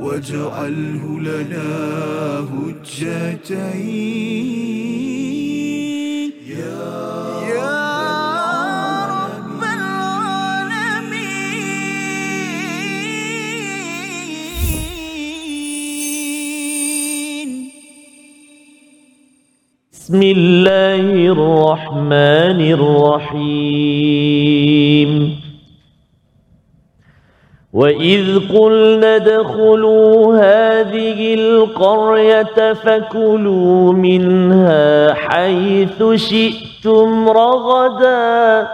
واجعله لنا هجتين. يا يا رب العالمين. بسم الله الرحمن الرحيم. وإذ قلنا ادخلوا هذه القرية فكلوا منها حيث شئتم رغدا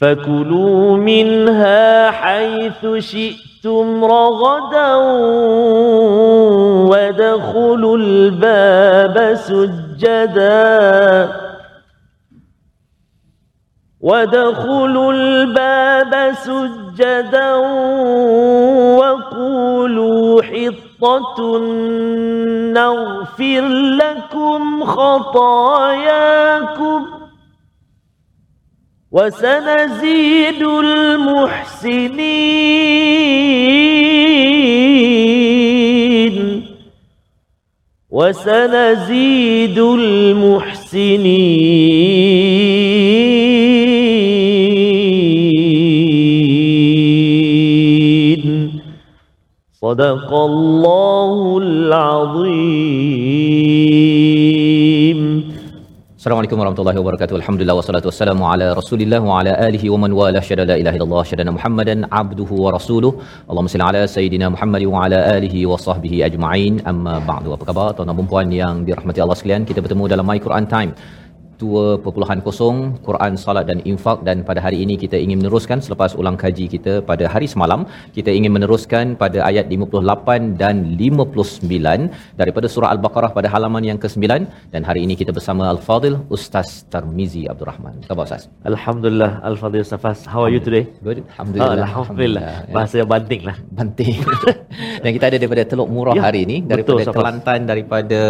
فكلوا منها حيث شئتم رغدا وادخلوا الباب سجدا وادخلوا الباب سجدا وقولوا حطة نغفر لكم خطاياكم وسنزيد المحسنين وسنزيد المحسنين صدق الله العظيم Assalamualaikum warahmatullahi wabarakatuh. Alhamdulillah wassalatu wassalamu ala Rasulillah wa ala alihi wa man wala syada la ilaha illallah syada Muhammadan abduhu wa rasuluh. Allahumma salli ala sayidina Muhammad wa ala alihi wa sahbihi ajma'in. Amma ba'du. Apa khabar tuan-tuan dan puan yang dirahmati Allah sekalian? Kita bertemu dalam My Quran Time. 2.0 Quran Salat dan Infak dan pada hari ini kita ingin meneruskan selepas ulang kaji kita pada hari semalam kita ingin meneruskan pada ayat 58 dan 59 daripada surah Al-Baqarah pada halaman yang ke-9 dan hari ini kita bersama Al-Fadil Ustaz Tarmizi Abdul Rahman. Khabar Ustaz? Alhamdulillah Al-Fadhil Safas How are you today? Good. Alhamdulillah. Oh, Alhamdulillah. Bahasa yang banting lah. Banting. dan kita ada daripada Teluk Murah Ya, hari ini daripada betul. Kelantan daripada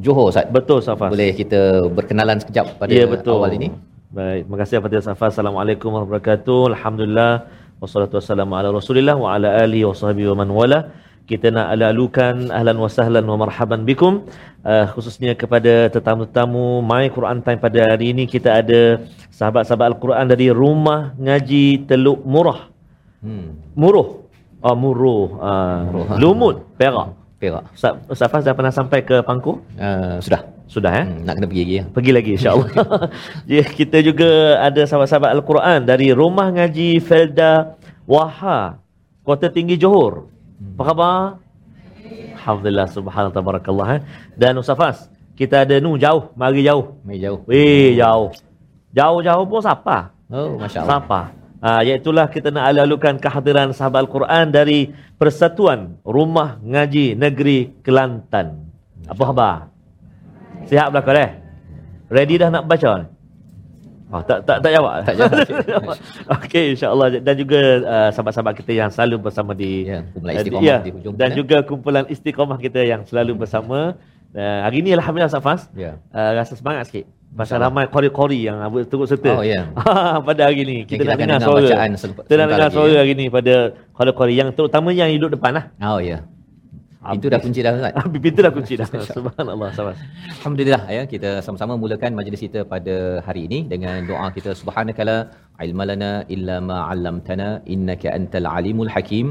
Johor Ustaz. Betul Safas. Boleh kita berkenalan sekejap pada ya, betul. awal ini? Baik, terima kasih Al-Fatihah Safas. Assalamualaikum warahmatullahi wabarakatuh. Alhamdulillah. Wassalatu wassalamu ala Rasulillah wa ala alihi wa sahbihi wa man wala. Kita nak lalukan ahlan wa sahlan wa marhaban bikum. Uh, khususnya kepada tetamu-tetamu My Quran Time pada hari ini kita ada sahabat-sahabat Al-Quran dari Rumah Ngaji Teluk Murah. Hmm. Muruh. Oh, Muruh. Uh, Muruh. Lumut, Perak. Perak. Ustaz Safas dah pernah sampai ke Pangku? Uh, sudah. Sudah eh? Hmm, nak kena pergi lagi ya. Pergi lagi insyaAllah. ya, kita juga ada sahabat-sahabat Al-Quran dari Rumah Ngaji Felda Waha, Kota Tinggi Johor. Apa khabar? Alhamdulillah, subhanallah, tabarakallah. Eh. Dan Usafas, kita ada nu jauh, mari jauh. Mai jauh. Weh, jauh. Jauh-jauh pun siapa? Oh, masya-Allah. Siapa? Ha, iaitulah kita nak lalukan kehadiran sahabat Al-Quran dari Persatuan Rumah Ngaji Negeri Kelantan. Apa khabar? Sihat belakang eh? Ready dah nak baca? Oh, tak tak tak jawab. Tak jawab. Okey insya-Allah dan juga uh, sahabat-sahabat kita yang selalu bersama di Ya, kumpulan uh, istiqamah ya, di hujung dan sana. juga kumpulan istiqamah kita yang selalu bersama. Uh, hari ni alhamdulillah Safas. Ya. Uh, rasa semangat sikit. Pasal ramai kori-kori yang turut serta. Oh, ya. pada hari ni Yang kita, kita nak dengar dengar suara. bacaan kita nak sebentar dengar suara ya. hari ni pada kori-kori yang terutama yang duduk depan lah. Oh ya. Itu dah kunci dah Ustaz. Pintu dah kunci dah. Subhanallah Safas. Alhamdulillah ya kita sama-sama mulakan majlis kita pada hari ini dengan doa kita subhanakala ilmalana illa ma 'allamtana innaka antal alimul hakim.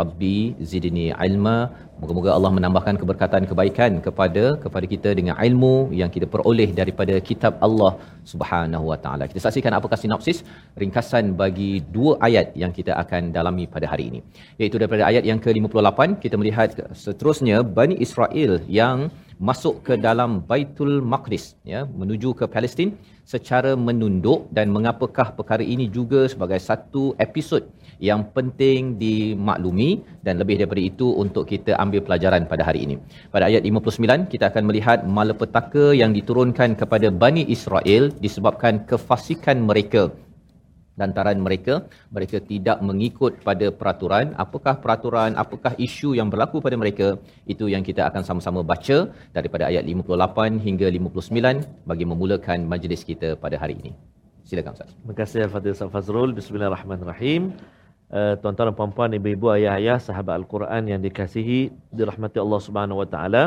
Rabbi zidni ilma. Moga-moga Allah menambahkan keberkatan kebaikan kepada kepada kita dengan ilmu yang kita peroleh daripada kitab Allah Subhanahu wa taala. Kita saksikan apakah sinopsis ringkasan bagi dua ayat yang kita akan dalami pada hari ini. Iaitu daripada ayat yang ke-58 kita melihat seterusnya Bani Israel yang masuk ke dalam Baitul Maqdis ya menuju ke Palestin secara menunduk dan mengapakah perkara ini juga sebagai satu episod yang penting dimaklumi dan lebih daripada itu untuk kita ambil pelajaran pada hari ini. Pada ayat 59 kita akan melihat malapetaka yang diturunkan kepada Bani Israel disebabkan kefasikan mereka lantaran mereka mereka tidak mengikut pada peraturan apakah peraturan apakah isu yang berlaku pada mereka itu yang kita akan sama-sama baca daripada ayat 58 hingga 59 bagi memulakan majlis kita pada hari ini silakan ustaz Terima kasih Al-Fatihah Ustaz Fazrul. Bismillahirrahmanirrahim. uh, tuan-tuan dan puan-puan, ibu-ibu, ayah-ayah, sahabat Al-Quran yang dikasihi dirahmati Allah Subhanahu Wa Taala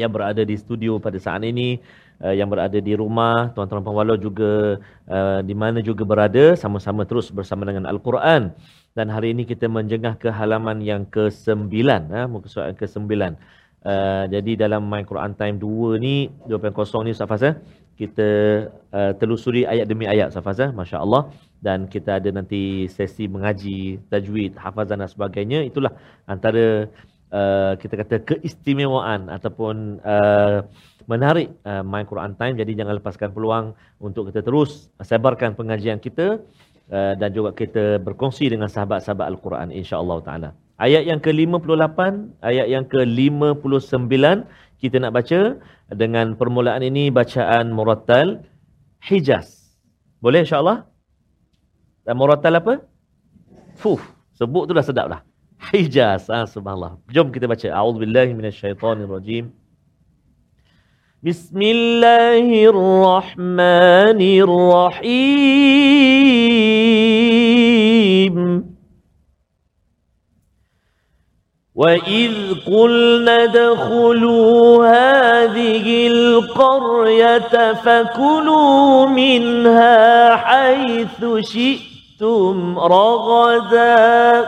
yang berada di studio pada saat ini uh, yang berada di rumah tuan-tuan puan juga uh, di mana juga berada sama-sama terus bersama dengan Al-Quran dan hari ini kita menjengah ke halaman yang ke-9 ha, muka surat yang ke-9 uh, jadi dalam My Quran Time 2 ni 2.0 ni Ustaz eh? kita uh, telusuri ayat demi ayat Ustaz eh? Masya Allah dan kita ada nanti sesi mengaji tajwid, hafazan dan sebagainya itulah antara uh, kita kata keistimewaan ataupun uh, menarik uh, My Quran Time jadi jangan lepaskan peluang untuk kita terus sebarkan pengajian kita uh, dan juga kita berkongsi dengan sahabat-sahabat Al-Quran insya-Allah taala. Ayat yang ke-58, ayat yang ke-59 kita nak baca dengan permulaan ini bacaan murattal Hijaz. Boleh insya-Allah? Dan murattal apa? Fuh, sebut tu dah sedap lah. Hijaz. Ah, subhanallah. Jom kita baca. A'udzubillahi minasyaitonirrajim. Bismillahirrahmanirrahim. وإذ قلنا ادخلوا هذه القرية فكلوا منها حيث شئتم رغدا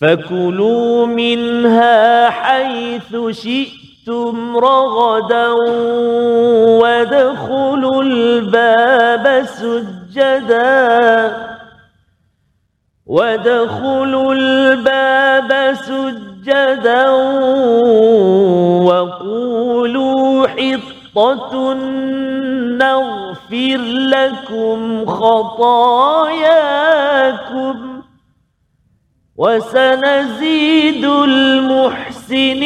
فكلوا منها حيث شئتم رغدا وادخلوا الباب سجداً وادخلوا الباب سجدا وقولوا حطة نغفر لكم خطاياكم وسنزيد المحسنين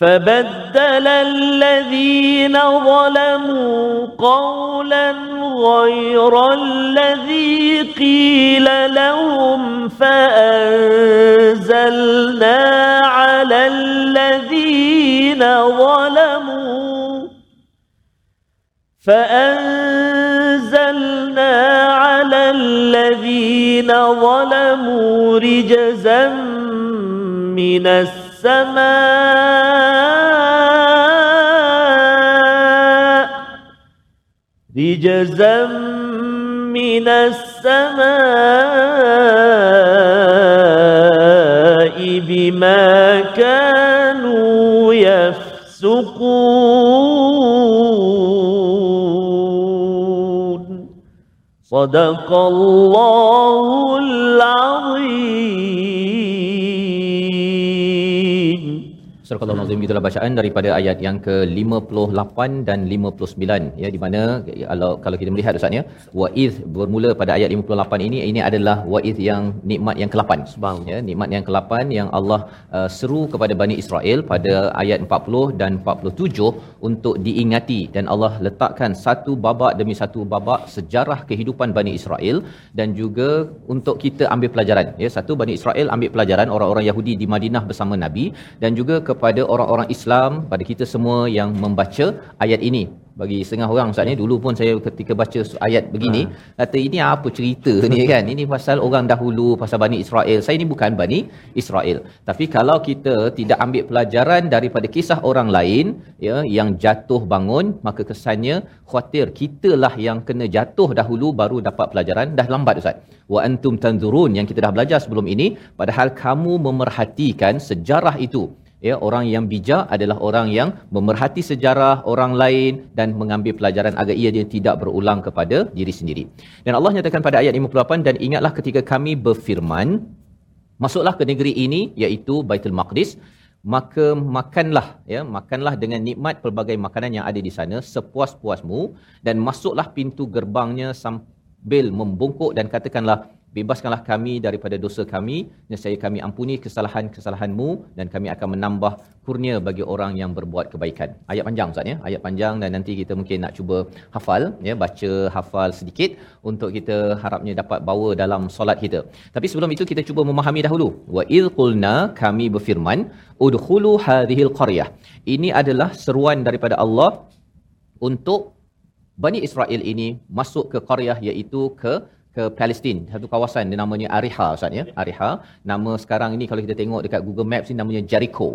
فبدل الذين ظلموا قولا غير الذي قيل لهم فأنزلنا على الذين ظلموا فأنزلنا على الذين ظلموا رجزا من السماء رجزا من السماء بما كانوا يفسقون. صدق الله العظيم. Surah Al-Azim itulah bacaan daripada ayat yang ke-58 dan 59 ya di mana kalau kalau kita melihat Ustaz ya waiz bermula pada ayat 58 ini ini adalah waiz yang nikmat yang ke-8 ya nikmat yang ke-8 yang Allah uh, seru kepada Bani Israel pada ayat 40 dan 47 untuk diingati. Dan Allah letakkan satu babak demi satu babak sejarah kehidupan Bani Israel dan juga untuk kita ambil pelajaran. Ya satu Bani Israel ambil pelajaran orang-orang Yahudi di Madinah bersama Nabi dan juga kepada orang-orang Islam pada kita semua yang membaca ayat ini. Bagi setengah orang Ustaz ni dulu pun saya ketika baca ayat begini ha. kata ini apa cerita ni kan? Ini pasal orang dahulu pasal Bani Israel. Saya ni bukan Bani Israel. Tapi kalau kita tidak ambil pelajaran daripada kisah orang lain ya yang jatuh bangun maka kesannya khawatir kitalah yang kena jatuh dahulu baru dapat pelajaran. Dah lambat Ustaz. Wa antum tanzurun yang kita dah belajar sebelum ini padahal kamu memerhatikan sejarah itu ya orang yang bijak adalah orang yang memerhati sejarah orang lain dan mengambil pelajaran agar ia dia tidak berulang kepada diri sendiri. Dan Allah nyatakan pada ayat 58 dan ingatlah ketika kami berfirman masuklah ke negeri ini iaitu Baitul Maqdis maka makanlah ya makanlah dengan nikmat pelbagai makanan yang ada di sana sepuas-puasmu dan masuklah pintu gerbangnya sambil membungkuk dan katakanlah bebaskanlah kami daripada dosa kami. Nescaya kami ampuni kesalahan-kesalahanmu dan kami akan menambah kurnia bagi orang yang berbuat kebaikan. Ayat panjang ustaz ya? Ayat panjang dan nanti kita mungkin nak cuba hafal ya baca hafal sedikit untuk kita harapnya dapat bawa dalam solat kita. Tapi sebelum itu kita cuba memahami dahulu. Wa id qulna kami berfirman udkhulu hadhil qaryah. Ini adalah seruan daripada Allah untuk Bani Israel ini masuk ke Qaryah iaitu ke ke Palestin satu kawasan dia namanya Ariha Ustaz ya? Ariha. Nama sekarang ini kalau kita tengok dekat Google Maps ni namanya Jericho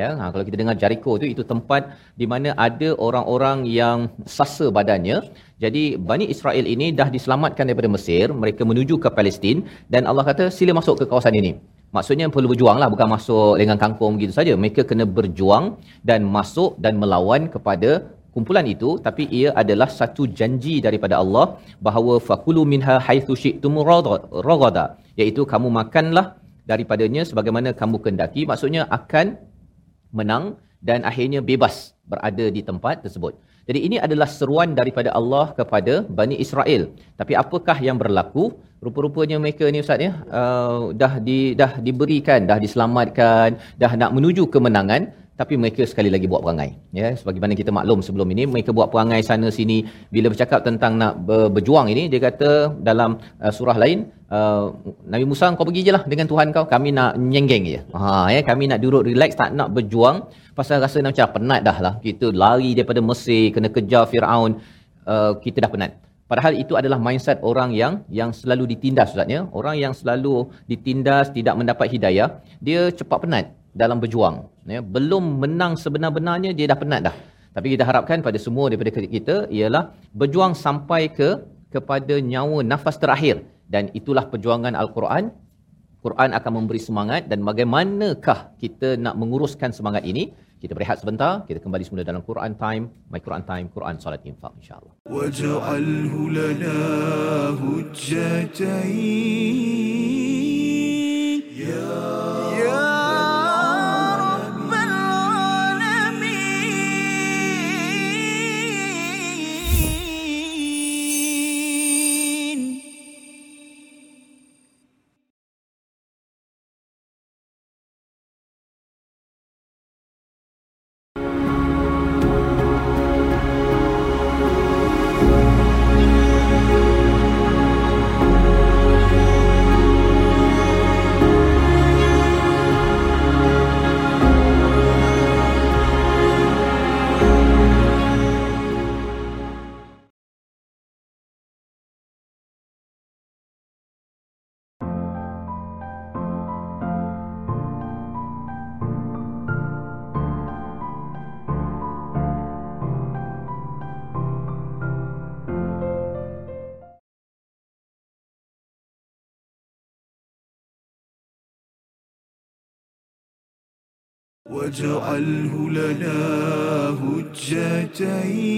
ya? Ha, kalau kita dengar Jericho tu itu tempat di mana ada orang-orang yang sasa badannya. Jadi Bani Israel ini dah diselamatkan daripada Mesir. Mereka menuju ke Palestin dan Allah kata sila masuk ke kawasan ini. Maksudnya perlu berjuang lah, bukan masuk dengan kangkung begitu saja. Mereka kena berjuang dan masuk dan melawan kepada kumpulan itu tapi ia adalah satu janji daripada Allah bahawa fakulu minha haitsu syi'tum ragada iaitu kamu makanlah daripadanya sebagaimana kamu kendaki maksudnya akan menang dan akhirnya bebas berada di tempat tersebut. Jadi ini adalah seruan daripada Allah kepada Bani Israel. Tapi apakah yang berlaku? Rupa-rupanya mereka ni Ustaz ya, uh, dah di dah diberikan, dah diselamatkan, dah nak menuju kemenangan tapi mereka sekali lagi buat perangai ya. Sebagaimana kita maklum sebelum ini mereka buat perangai sana sini. Bila bercakap tentang nak berjuang ini dia kata dalam uh, surah lain uh, Nabi Musa kau pergi je lah dengan Tuhan kau. Kami nak nyenggeng je. Ha ya. Kami nak duduk relax tak nak berjuang. Pasal rasa macam penat dah lah. Kita lari daripada Mesir kena kejar Firaun. Uh, kita dah penat. Padahal itu adalah mindset orang yang yang selalu ditindas Ustaz ya. Orang yang selalu ditindas, tidak mendapat hidayah, dia cepat penat dalam berjuang. Ya belum menang sebenar-benarnya dia dah penat dah. Tapi kita harapkan pada semua daripada kita ialah berjuang sampai ke kepada nyawa nafas terakhir. Dan itulah perjuangan al-Quran. Quran akan memberi semangat dan bagaimanakah kita nak menguruskan semangat ini? Kita berehat sebentar kita kembali semula dalam Quran time. My Quran time Quran solat infak insyaallah. Waj'alhu lana hujjatain ya واجعله لنا هجتين.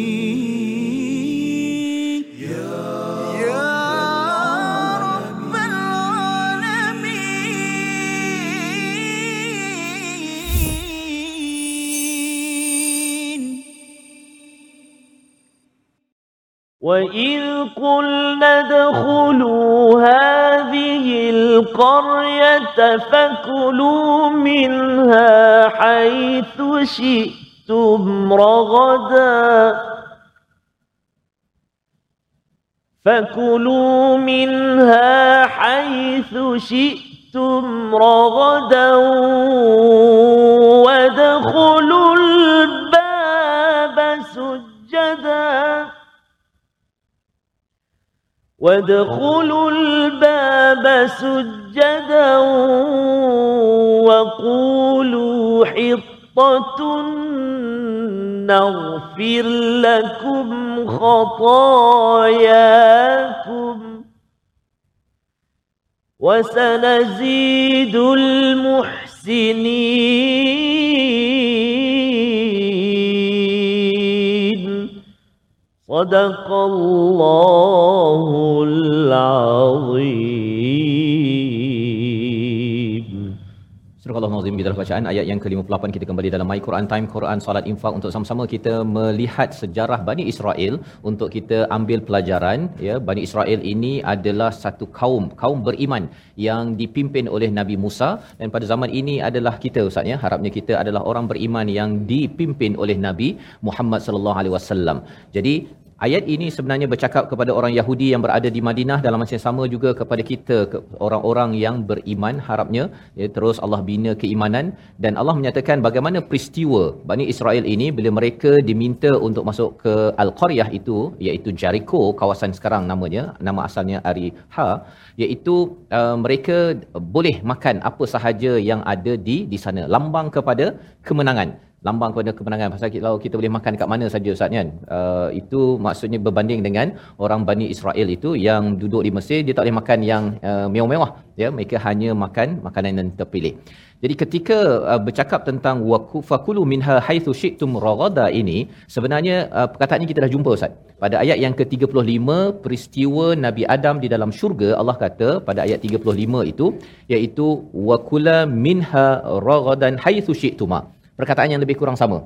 وإذ قلنا ادخلوا هذه القرية فكلوا منها حيث شئتم رغدا فكلوا منها حيث شئتم رغدا وادخلوا وادخلوا الباب سجدا وقولوا حطة نغفر لكم خطاياكم وسنزيد المحسنين. صدق الله العظيم Al-Nazim di dalam bacaan ayat yang ke-58. Kita kembali dalam My Quran Time Quran Salat Infak. Untuk sama-sama kita melihat sejarah Bani Israel untuk kita ambil pelajaran ya Bani Israel ini adalah satu kaum kaum beriman yang dipimpin oleh Nabi Musa. Dan pada zaman ini adalah kita ustaz ya. Harapnya kita adalah orang beriman yang dipimpin oleh Nabi Muhammad sallallahu alaihi wasallam. Jadi Ayat ini sebenarnya bercakap kepada orang Yahudi yang berada di Madinah dalam masa yang sama juga kepada kita ke orang-orang yang beriman harapnya. Ya terus Allah bina keimanan dan Allah menyatakan bagaimana peristiwa Bani Israel ini bila mereka diminta untuk masuk ke Al-Qaryah itu iaitu Jericho kawasan sekarang namanya nama asalnya Ariha iaitu uh, mereka boleh makan apa sahaja yang ada di di sana. Lambang kepada kemenangan lambang kepada kemenangan. Pasal kalau kita boleh makan dekat mana saja ustaz kan? Uh, itu maksudnya berbanding dengan orang Bani Israel itu yang duduk di Mesir dia tak boleh makan yang uh, mewah-mewah. Ya mereka hanya makan makanan yang terpilih. Jadi ketika uh, bercakap tentang waqufakulu minha haitsu syi'tum raghada ini sebenarnya uh, perkataan ini kita dah jumpa ustaz. Pada ayat yang ke-35 peristiwa Nabi Adam di dalam syurga Allah kata pada ayat 35 itu iaitu waqula minha raghadan haitsu syi'tuma perkataan yang lebih kurang sama.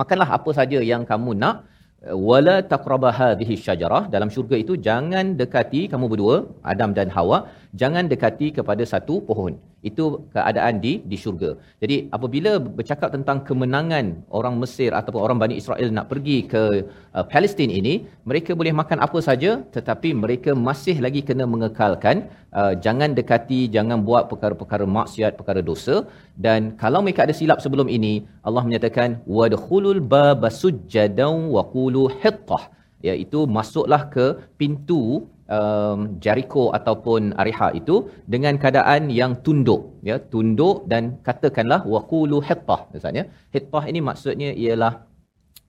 Makanlah apa saja yang kamu nak. Wala taqraba hadhihi syajarah. Dalam syurga itu jangan dekati kamu berdua Adam dan Hawa jangan dekati kepada satu pohon itu keadaan di di syurga. Jadi apabila bercakap tentang kemenangan orang Mesir ataupun orang Bani Israel nak pergi ke uh, Palestin ini mereka boleh makan apa saja tetapi mereka masih lagi kena mengekalkan uh, jangan dekati jangan buat perkara-perkara maksiat perkara dosa. Dan kalau mereka ada silap sebelum ini Allah menyatakan wadkhulul babasujjadan wa qulu hittah. Iaitu masuklah ke pintu um, Jericho ataupun Ariha itu dengan keadaan yang tunduk ya tunduk dan katakanlah waqulu hittah maksudnya. Hittah ini maksudnya ialah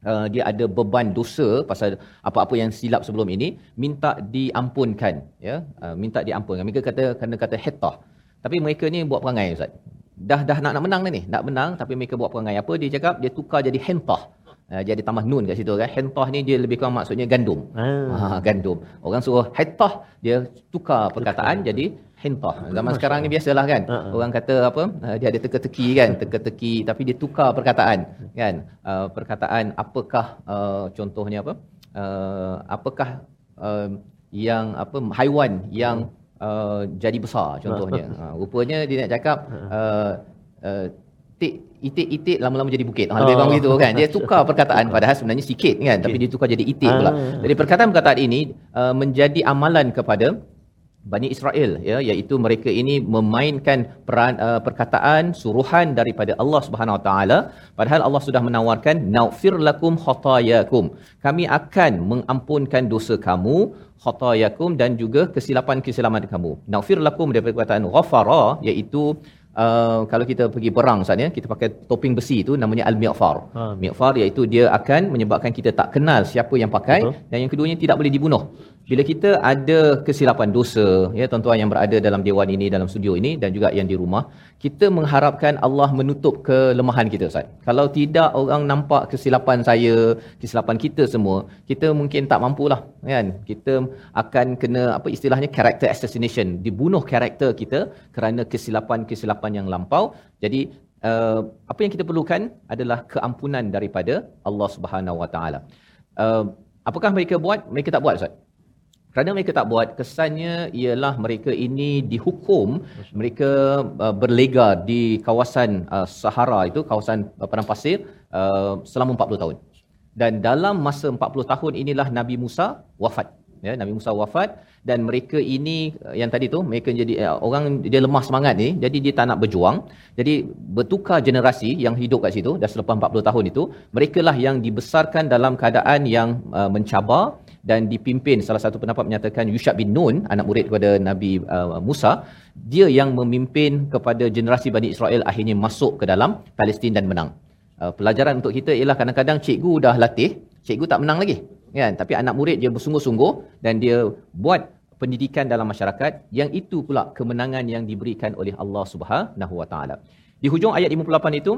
Uh, dia ada beban dosa pasal apa-apa yang silap sebelum ini minta diampunkan ya uh, minta diampunkan. Mereka kata kena kata hittah. Tapi mereka ni buat perangai ustaz. Dah dah nak nak menang ni. Nak menang tapi mereka buat perangai. Apa dia cakap? Dia tukar jadi hentah Uh, jadi tambah nun kat situ kan. Hentah ni dia lebih kurang maksudnya gandum. Ah. Ha, gandum. Orang suruh hentah, dia tukar perkataan tukar. jadi hentah. Zaman sekarang ni biasalah kan. Uh-uh. Orang kata apa? Uh, dia ada teka-teki kan, teka-teki tapi dia tukar perkataan kan. Uh, perkataan apakah uh, contohnya apa? Uh, apakah uh, yang apa haiwan yang uh, jadi besar contohnya. Uh, rupanya dia nak cakap uh, uh, tik itik-itik lama-lama jadi bukit. Ha, lebih kurang begitu kan. Dia tukar perkataan padahal sebenarnya sikit kan tapi dia tukar jadi itik pula. Ah. Jadi perkataan-perkataan ini uh, menjadi amalan kepada Bani Israel ya iaitu mereka ini memainkan peran uh, perkataan suruhan daripada Allah Subhanahu Wa Taala padahal Allah sudah menawarkan naufir lakum khatayakum kami akan mengampunkan dosa kamu khatayakum dan juga kesilapan-kesilapan kamu naufir lakum daripada perkataan ghafara iaitu uh, kalau kita pergi perang Ustaz ya, kita pakai topeng besi itu namanya al-miqfar. Ha. Miqfar iaitu dia akan menyebabkan kita tak kenal siapa yang pakai Betul. dan yang keduanya tidak boleh dibunuh bila kita ada kesilapan dosa ya tuan-tuan yang berada dalam dewan ini dalam studio ini dan juga yang di rumah kita mengharapkan Allah menutup kelemahan kita Ustaz kalau tidak orang nampak kesilapan saya kesilapan kita semua kita mungkin tak mampulah kan kita akan kena apa istilahnya character assassination dibunuh karakter kita kerana kesilapan-kesilapan yang lampau jadi uh, apa yang kita perlukan adalah keampunan daripada Allah Subhanahu Wa Taala uh, apakah mereka buat mereka tak buat Ustaz kerana mereka tak buat, kesannya ialah mereka ini dihukum, mereka uh, berlega di kawasan uh, Sahara itu, kawasan uh, padang pasir uh, selama 40 tahun. Dan dalam masa 40 tahun inilah Nabi Musa wafat. Ya, Nabi Musa wafat dan mereka ini uh, yang tadi tu mereka jadi uh, orang dia lemah semangat ni jadi dia tak nak berjuang. Jadi bertukar generasi yang hidup kat situ dah selepas 40 tahun itu mereka lah yang dibesarkan dalam keadaan yang uh, mencabar dan dipimpin. Salah satu pendapat menyatakan Yushab bin Nun anak murid kepada Nabi uh, Musa dia yang memimpin kepada generasi Bani Israel akhirnya masuk ke dalam Palestin dan menang. Uh, pelajaran untuk kita ialah kadang-kadang cikgu dah latih cikgu tak menang lagi kan? Tapi anak murid dia bersungguh-sungguh dan dia buat pendidikan dalam masyarakat. Yang itu pula kemenangan yang diberikan oleh Allah Subhanahu Wa Taala. Di hujung ayat 58 itu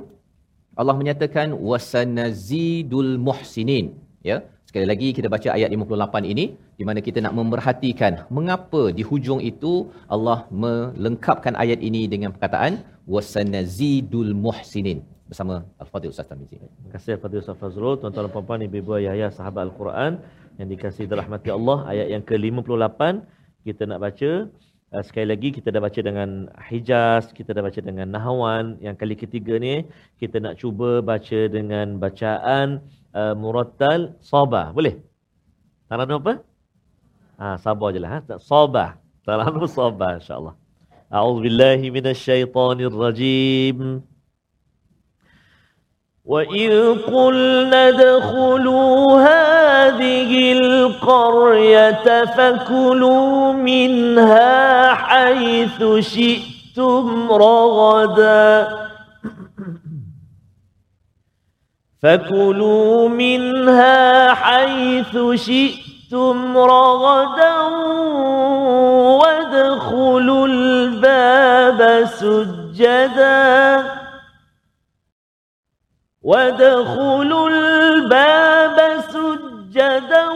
Allah menyatakan wasanazidul muhsinin. Ya Sekali lagi kita baca ayat 58 ini di mana kita nak memerhatikan mengapa di hujung itu Allah melengkapkan ayat ini dengan perkataan wasanazidul muhsinin bersama Al-Fatih Ustaz Tamizi. Terima kasih Al-Fatih Ustaz Fazrul. Tuan-tuan dan puan-puan, ibu-ibu, ayah-ayah, sahabat Al-Quran yang dikasih dirahmati Allah. Ayat yang ke-58 kita nak baca. Uh, sekali lagi kita dah baca dengan Hijaz, kita dah baca dengan Nahawan. Yang kali ketiga ni kita nak cuba baca dengan bacaan uh, Muratal Sabah. Boleh? Tarana apa? Ha, sabar je lah. Ha? Sabah. Tarana Sabah insyaAllah. A'udzubillahiminasyaitanirrajim. Sabah. وإذ قلنا ادخلوا هذه القرية فكلوا منها حيث شئتم رغدا فكلوا منها حيث شئتم رغدا وادخلوا الباب سجدا وادخلوا الباب سجدا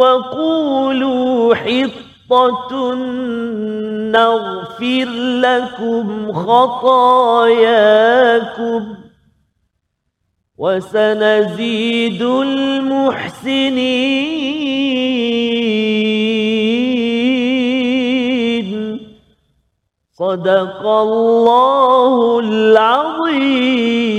وقولوا حطة نغفر لكم خطاياكم وسنزيد المحسنين. صدق الله العظيم.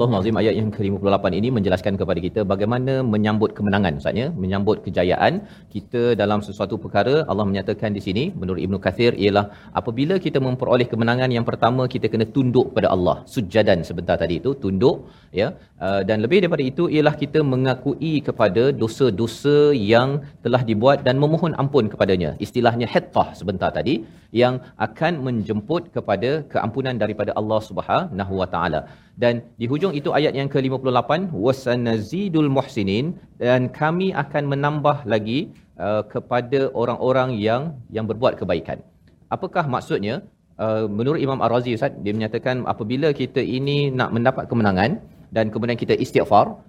Allahul Azim ayat yang ke-58 ini menjelaskan kepada kita bagaimana menyambut kemenangan Ustaznya, menyambut kejayaan kita dalam sesuatu perkara Allah menyatakan di sini menurut Ibnu Kathir ialah apabila kita memperoleh kemenangan yang pertama kita kena tunduk pada Allah. Sujadan sebentar tadi itu tunduk ya uh, dan lebih daripada itu ialah kita mengakui kepada dosa-dosa yang telah dibuat dan memohon ampun kepadanya. Istilahnya hittah sebentar tadi yang akan menjemput kepada keampunan daripada Allah Subhanahu Wa Taala. Dan di hujung itu ayat yang ke-58 wasanazidul muhsinin dan kami akan menambah lagi uh, kepada orang-orang yang yang berbuat kebaikan. Apakah maksudnya? Uh, menurut Imam Ar-Razi Ustaz dia menyatakan apabila kita ini nak mendapat kemenangan dan kemudian kita istighfar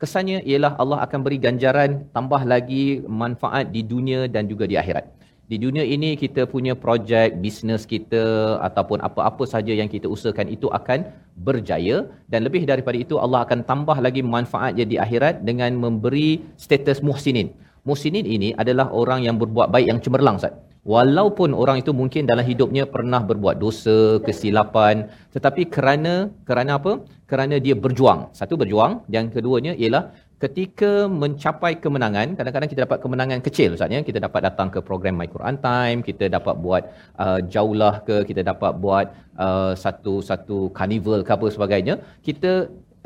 kesannya ialah Allah akan beri ganjaran tambah lagi manfaat di dunia dan juga di akhirat. Di dunia ini kita punya projek, bisnes kita ataupun apa-apa saja yang kita usahakan itu akan berjaya dan lebih daripada itu Allah akan tambah lagi manfaatnya di akhirat dengan memberi status muhsinin. Muhsinin ini adalah orang yang berbuat baik yang cemerlang Ustaz. Walaupun orang itu mungkin dalam hidupnya pernah berbuat dosa, kesilapan, tetapi kerana kerana apa? Kerana dia berjuang. Satu berjuang, yang keduanya ialah ketika mencapai kemenangan, kadang-kadang kita dapat kemenangan kecil Ustaz ya. Kita dapat datang ke program My Quran Time, kita dapat buat uh, jaulah ke, kita dapat buat uh, satu satu carnival ke apa sebagainya. Kita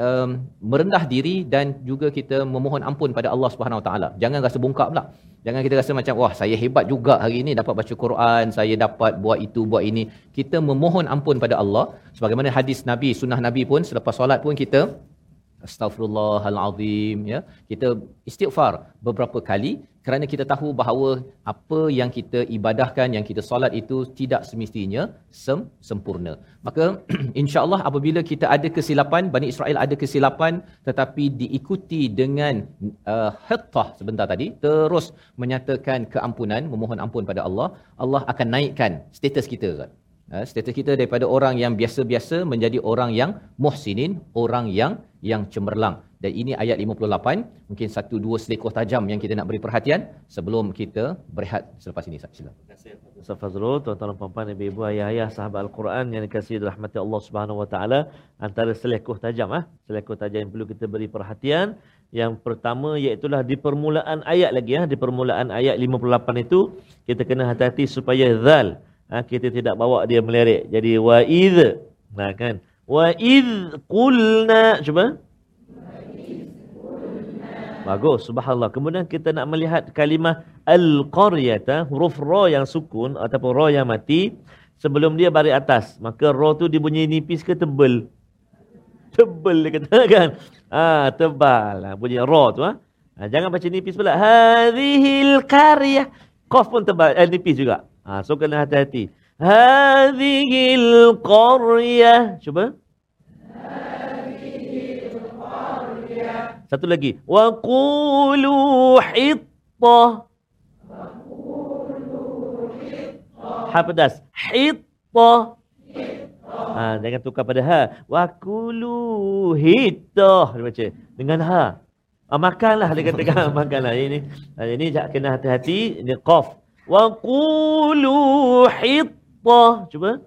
um, merendah diri dan juga kita memohon ampun pada Allah Subhanahu Wa Taala. Jangan rasa bongkak pula. Jangan kita rasa macam wah saya hebat juga hari ini dapat baca Quran, saya dapat buat itu buat ini. Kita memohon ampun pada Allah sebagaimana hadis Nabi, sunnah Nabi pun selepas solat pun kita Astaghfirullahalazim ya. Kita istighfar beberapa kali kerana kita tahu bahawa apa yang kita ibadahkan, yang kita solat itu tidak semestinya sem sempurna. Maka insya-Allah apabila kita ada kesilapan, Bani Israel ada kesilapan tetapi diikuti dengan uh, hittah sebentar tadi terus menyatakan keampunan, memohon ampun pada Allah, Allah akan naikkan status kita. Uh, status kita daripada orang yang biasa-biasa menjadi orang yang muhsinin, orang yang yang cemerlang. Dan ini ayat 58, mungkin satu dua selekoh tajam yang kita nak beri perhatian sebelum kita berehat selepas ini. Silakan. Terima kasih Ustaz Fazrul, tuan-tuan puan-puan, ibu-ibu, ayah-ayah, sahabat Al-Quran yang dikasihi rahmati Allah Subhanahu Wa Taala, antara selekoh tajam ah, selekoh tajam yang perlu kita beri perhatian. Yang pertama iaitu di permulaan ayat lagi ya, di permulaan ayat 58 itu kita kena hati-hati supaya zal ha, kita tidak bawa dia melirik. Jadi wa id. Nah kan. Wa id qulna cuba. Bagus, subhanallah. Kemudian kita nak melihat kalimah al-qaryata, huruf ra yang sukun ataupun ra yang mati sebelum dia baris atas. Maka ra tu dia bunyi nipis ke tebal? Tebal dia kata kan. Ah, tebal. Ha, bunyi ra tu ha. ha. jangan baca nipis pula. Hadhil qaryah. Qaf pun tebal, eh, nipis juga. Ha, so kena hati-hati. Hadhil qaryah. Cuba. Satu lagi. Wa qulu hittah. Ha pedas. Hittah. Ha, jangan tukar pada ha. Wa qulu hittah. Dia baca. Dengan ha. Ah, makanlah dia katakan makanlah ini. Ha, ini kena hati-hati. Ini qaf. Wa qulu hittah. Cuba.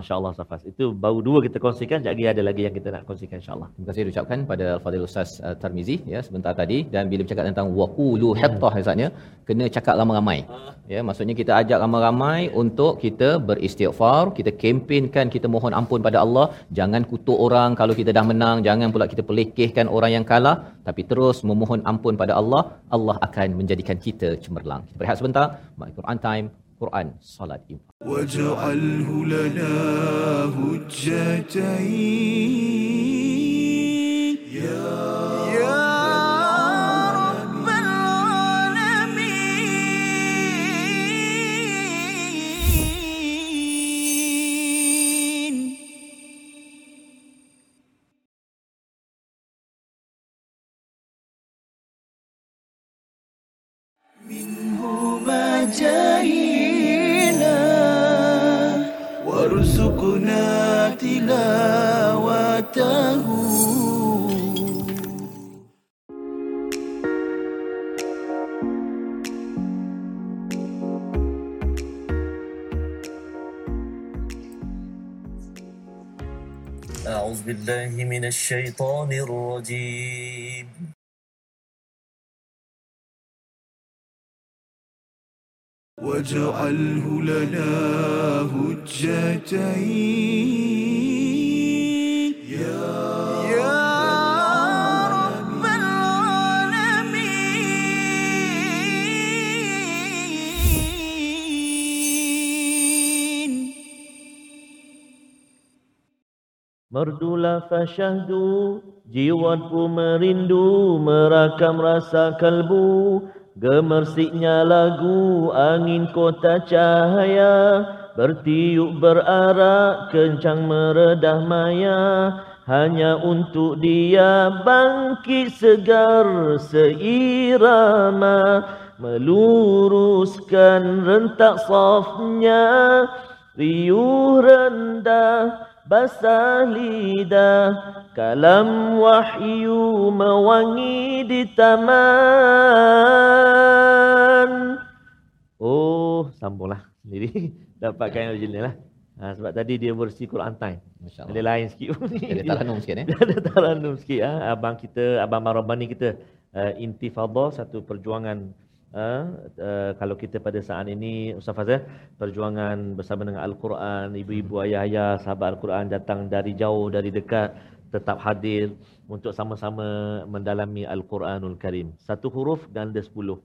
Masya-Allah Safas. Itu baru dua kita kongsikan, jadi ada lagi yang kita nak kongsikan insya-Allah. Terima kasih diucapkan pada Al-Fadhil Ustaz uh, Tarmizi ya sebentar tadi dan bila bercakap tentang waqulu hattah maksudnya kena cakap ramai-ramai. Ya maksudnya kita ajak ramai-ramai untuk kita beristighfar, kita kempenkan kita mohon ampun pada Allah, jangan kutuk orang kalau kita dah menang, jangan pula kita pelekehkan orang yang kalah tapi terus memohon ampun pada Allah, Allah akan menjadikan kita cemerlang. Kita berehat sebentar, Quran Time, القرآن صلاة إنفاق. واجعله لنا هجتين. يا منهما جاي تلاوته أعوذ بالله من الشيطان الرجيم. واجعله لنا هجتين. Merdulah fasyahdu, jiwaku merindu, merakam rasa kalbu. Gemersiknya lagu, angin kota cahaya, bertiup berarak, kencang meredah maya. Hanya untuk dia bangkit segar seirama, meluruskan rentak safnya, riuh rendah, basah lidah kalam wahyu mewangi di taman. Oh sambunglah sendiri. Dapatkan original lah. Ha, sebab tadi dia versi Quran time. Ada lain sikit Ada taranum sikit eh. Dia ada taranum sikit ah abang kita abang Marabani kita uh, intifadha satu perjuangan uh, uh, kalau kita pada saat ini Ustaz Fazal perjuangan bersama dengan Al-Quran ibu-ibu ayah-ayah sahabat Al-Quran datang dari jauh dari dekat tetap hadir untuk sama-sama mendalami Al-Quranul Karim. Satu huruf ganda sepuluh.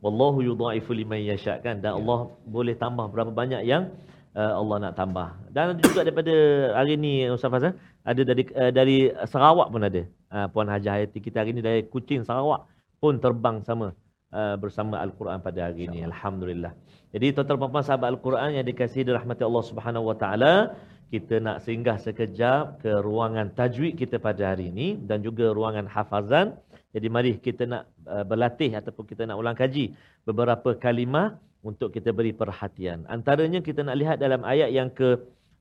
Wallahu yudha'ifu liman yasha. Kan? Dan Allah boleh tambah berapa banyak yang uh, Allah nak tambah. Dan ada juga daripada hari ni Ustaz Fazal ada dari uh, dari Sarawak pun ada. Uh, Puan Hajah Hayati kita hari ni dari Kuching Sarawak pun terbang sama uh, bersama Al-Quran pada hari ini. Alhamdulillah. Jadi tuan-tuan puan-puan sahabat Al-Quran yang dikasihi dirahmati Allah Subhanahu Wa Taala, kita nak singgah sekejap ke ruangan tajwid kita pada hari ini dan juga ruangan hafazan. Jadi mari kita nak uh, berlatih ataupun kita nak ulang kaji beberapa kalimah untuk kita beri perhatian. Antaranya kita nak lihat dalam ayat yang ke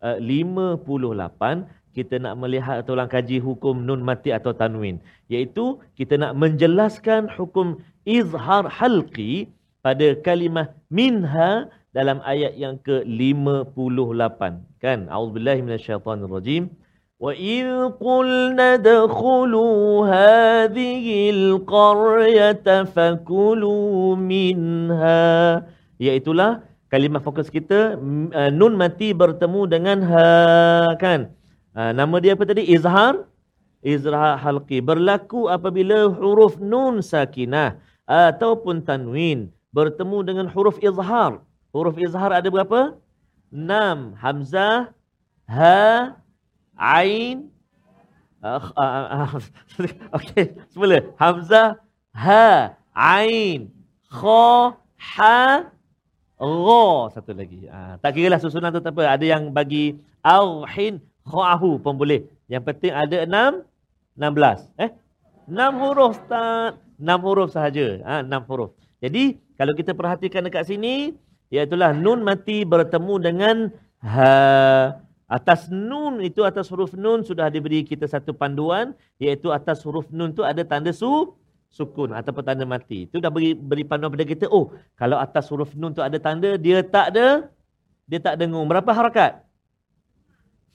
uh, 58 kita nak melihat atau ulang kaji hukum nun mati atau tanwin iaitu kita nak menjelaskan hukum izhar halqi pada kalimah minha dalam ayat yang ke 58 kan? Auzubillahi minasyaitonirrajim wa id qulna dkhulu hadhihi alqaryata fakulu minha. Iaitulah kalimah fokus kita nun mati bertemu dengan ha. Kan? Nama dia apa tadi? Izhar? Izhar halqi. Berlaku apabila huruf nun sakinah ataupun tanwin bertemu dengan huruf izhar huruf izhar ada berapa 6 hamzah ha ain uh, okey semula hamzah ha ain kha ha Ra satu lagi. Ha, tak kira lah susunan tu tak apa. Ada yang bagi auhin kha'ahu pun boleh. Yang penting ada enam, enam belas. Eh? Enam huruf Ustaz. Enam huruf sahaja. Ha, enam huruf. Jadi kalau kita perhatikan dekat sini, iaitulah nun mati bertemu dengan ha. Atas nun itu atas huruf nun sudah diberi kita satu panduan iaitu atas huruf nun tu ada tanda su sukun ataupun tanda mati. Itu dah beri beri panduan pada kita. Oh, kalau atas huruf nun tu ada tanda, dia tak ada dia tak dengung. Berapa harakat?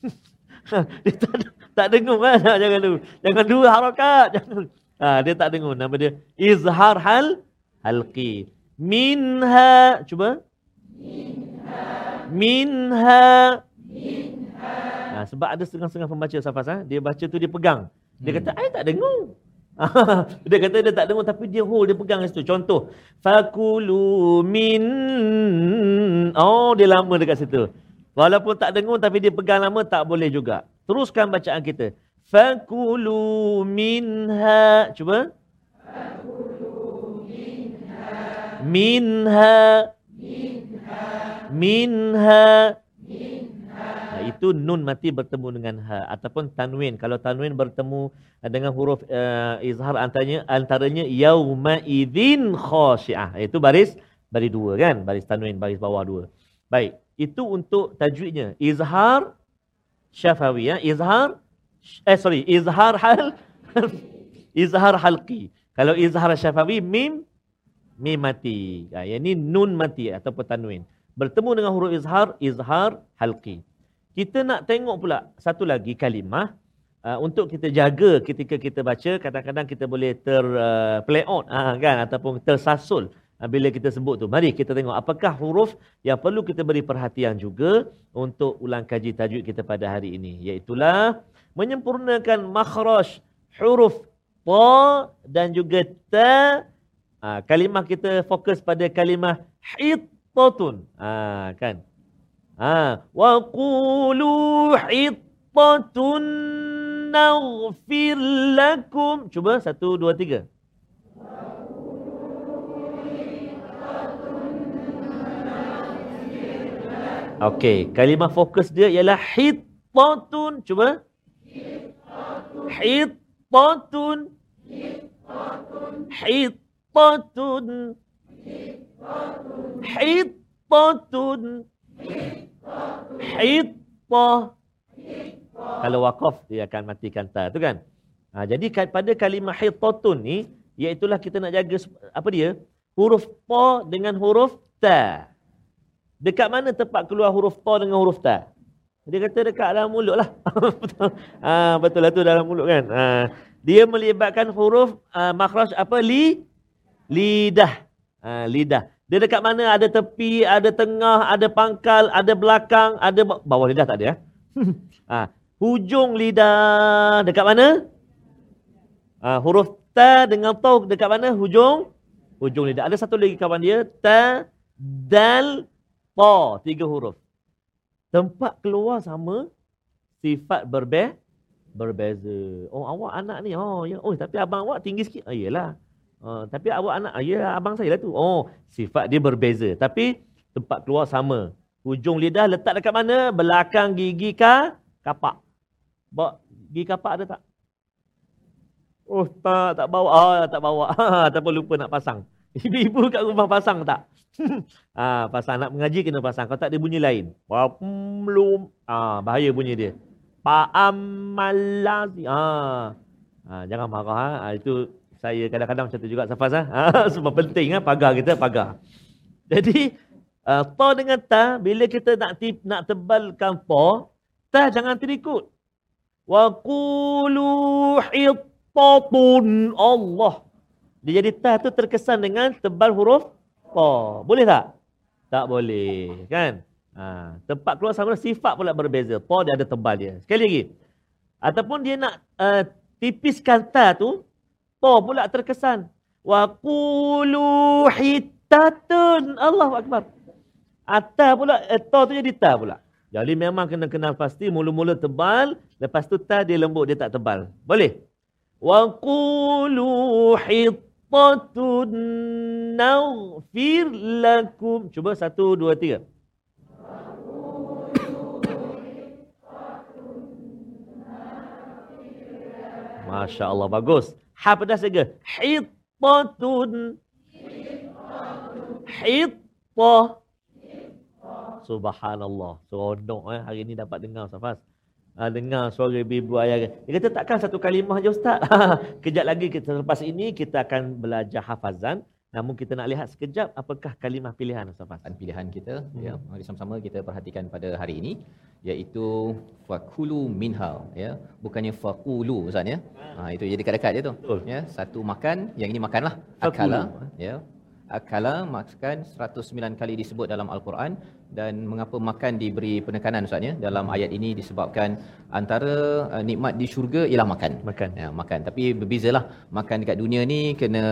dia tak, tak dengung kan? Jangan dulu. Jangan dua harakat. Jangan. Ha, dia tak dengung. Nama dia izhar hal halqi. Minha. Cuba. Minha. Minha. Ha, sebab ada setengah-setengah pembaca Safas. Ha? Dia baca tu dia pegang. Dia kata, I tak dengung. dia kata dia tak dengung tapi dia hold, dia pegang situ. Contoh. Fakulu min. Oh, dia lama dekat situ. Walaupun tak dengung tapi dia pegang lama tak boleh juga. Teruskan bacaan kita. Fakulu minha. Cuba. Minha. Minha. Nah, itu nun mati bertemu dengan ha ataupun tanwin. Kalau tanwin bertemu dengan huruf uh, izhar antaranya antaranya yauma idzin khashiah. Itu baris baris dua kan? Baris tanwin baris bawah dua. Baik, itu untuk tajwidnya. Izhar syafawi ya. Izhar eh sorry, izhar hal izhar halqi. Kalau izhar syafawi mim mim mati. Ya, ini nun mati ataupun tanwin. Bertemu dengan huruf izhar, izhar halqi. Kita nak tengok pula satu lagi kalimah uh, untuk kita jaga ketika kita baca kadang-kadang kita boleh ter uh, play out uh, kan ataupun tersasul bila kita sebut tu. Mari kita tengok apakah huruf yang perlu kita beri perhatian juga untuk ulang kaji tajwid kita pada hari ini iaitulah menyempurnakan makhraj huruf ta dan juga ta. Uh, kalimah kita fokus pada kalimah hittatun. Uh, kan? Ha, wa qulu hittatun naghfir lakum. Cuba satu, dua, tiga. Okey, kalimah fokus dia ialah hittatun. Cuba. Hittatun. Hittatun. Hittatun. Hittah. Kalau wakaf, dia akan matikan ta. tu kan? Ha, jadi pada kalimah hittatun ni, iaitulah kita nak jaga apa dia? Huruf ta dengan huruf ta. Dekat mana tempat keluar huruf ta dengan huruf ta? Dia kata dekat dalam mulut lah. Ha, betul lah tu dalam mulut kan. Ha, dia melibatkan huruf uh, makhraj apa? Li, lidah. Ha, lidah. Dia dekat mana? Ada tepi, ada tengah, ada pangkal, ada belakang, ada bawah lidah tak ada ya? ha, hujung lidah dekat mana? Ha, huruf ta dengan ta dekat mana? Hujung hujung lidah. Ada satu lagi kawan dia, ta, dal, ta, tiga huruf. Tempat keluar sama, sifat berbe berbeza. Oh, awak anak ni. Oh, ya. Oh, tapi abang awak tinggi sikit. Oh, iyalah. Uh, tapi awak anak, ya abang saya lah tu. Oh, sifat dia berbeza. Tapi tempat keluar sama. Hujung lidah letak dekat mana? Belakang gigi ka, kapak. Bawa gigi kapak ada tak? Oh, tak, tak bawa. Ah, tak bawa. Ataupun lupa nak pasang. Ibu-ibu kat rumah pasang tak? ah, pasang nak mengaji kena pasang. Kalau tak dia bunyi lain. Belum. Ah, bahaya bunyi dia. Pa'amalasi. Ah. ah. jangan marah. Ha. Ah, itu saya kadang-kadang macam tu juga Safaz ah. Ha? Sebab penting ah pagar kita pagar. Jadi uh, ta dengan ta bila kita nak tip, nak tebalkan ta, ta jangan terikut. Wa qulu hittatun Allah. Dia jadi ta tu terkesan dengan tebal huruf ta. Boleh tak? Tak boleh, kan? Ha, tempat keluar sama sifat pula berbeza. Ta dia ada tebal dia. Sekali lagi. Ataupun dia nak uh, tipiskan ta tu, Ta pula terkesan. Wa qulu hittatun. Allahu akbar. Ata pula eh, ta tu jadi ta pula. Jadi memang kena kenal pasti mula-mula tebal, lepas tu ta dia lembut dia tak tebal. Boleh? Wa qulu hittatun naghfir lakum. Cuba satu, dua, tiga. Masya Allah, bagus. Ha pedas saja. Hittatun. Hittah. Subhanallah. Seronok eh. Hari ni dapat dengar Safas. Ha, dengar suara ibu ayah. Dia kata takkan satu kalimah je Ustaz. Kejap lagi kita lepas ini kita akan belajar hafazan. Namun kita nak lihat sekejap apakah kalimah pilihan Ustaz Fas. Dan pilihan kita Hmm. ya mari sama-sama kita perhatikan pada hari ini iaitu fakulu minha ya bukannya faqulu ustaz ya ha itu jadi dekat-dekat je tu Betul. ya satu makan yang ini makanlah Fakulu. akala ya akala makan 109 kali disebut dalam al-Quran dan mengapa makan diberi penekanan ustaz ya dalam ayat ini disebabkan antara uh, nikmat di syurga ialah makan Makan. ya makan tapi berbezalah makan dekat dunia ni kena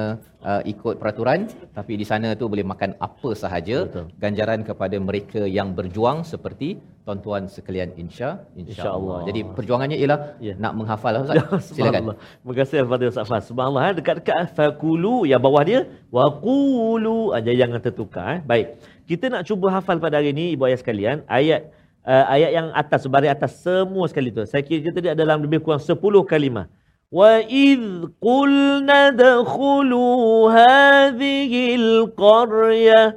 uh, ikut peraturan tapi di sana tu boleh makan apa sahaja Betul. ganjaran kepada mereka yang berjuang seperti tuan-tuan sekalian insya InsyaAllah. insyaallah jadi perjuangannya ialah Ya. nak menghafal ustaz silakan Subhanallah. Terima kasih kepada Ustaz Fas. Subhanallah eh. dekat-dekat fakulu yang bawah dia waqulu aja jangan tertukar eh. Baik. Kita nak cuba hafal pada hari ini ibu ayah sekalian ayat uh, ayat yang atas baris atas semua sekali tu. Saya kira kita ada dalam lebih kurang 10 kalimah. Wa id qulna dakhulu hadhil qaryah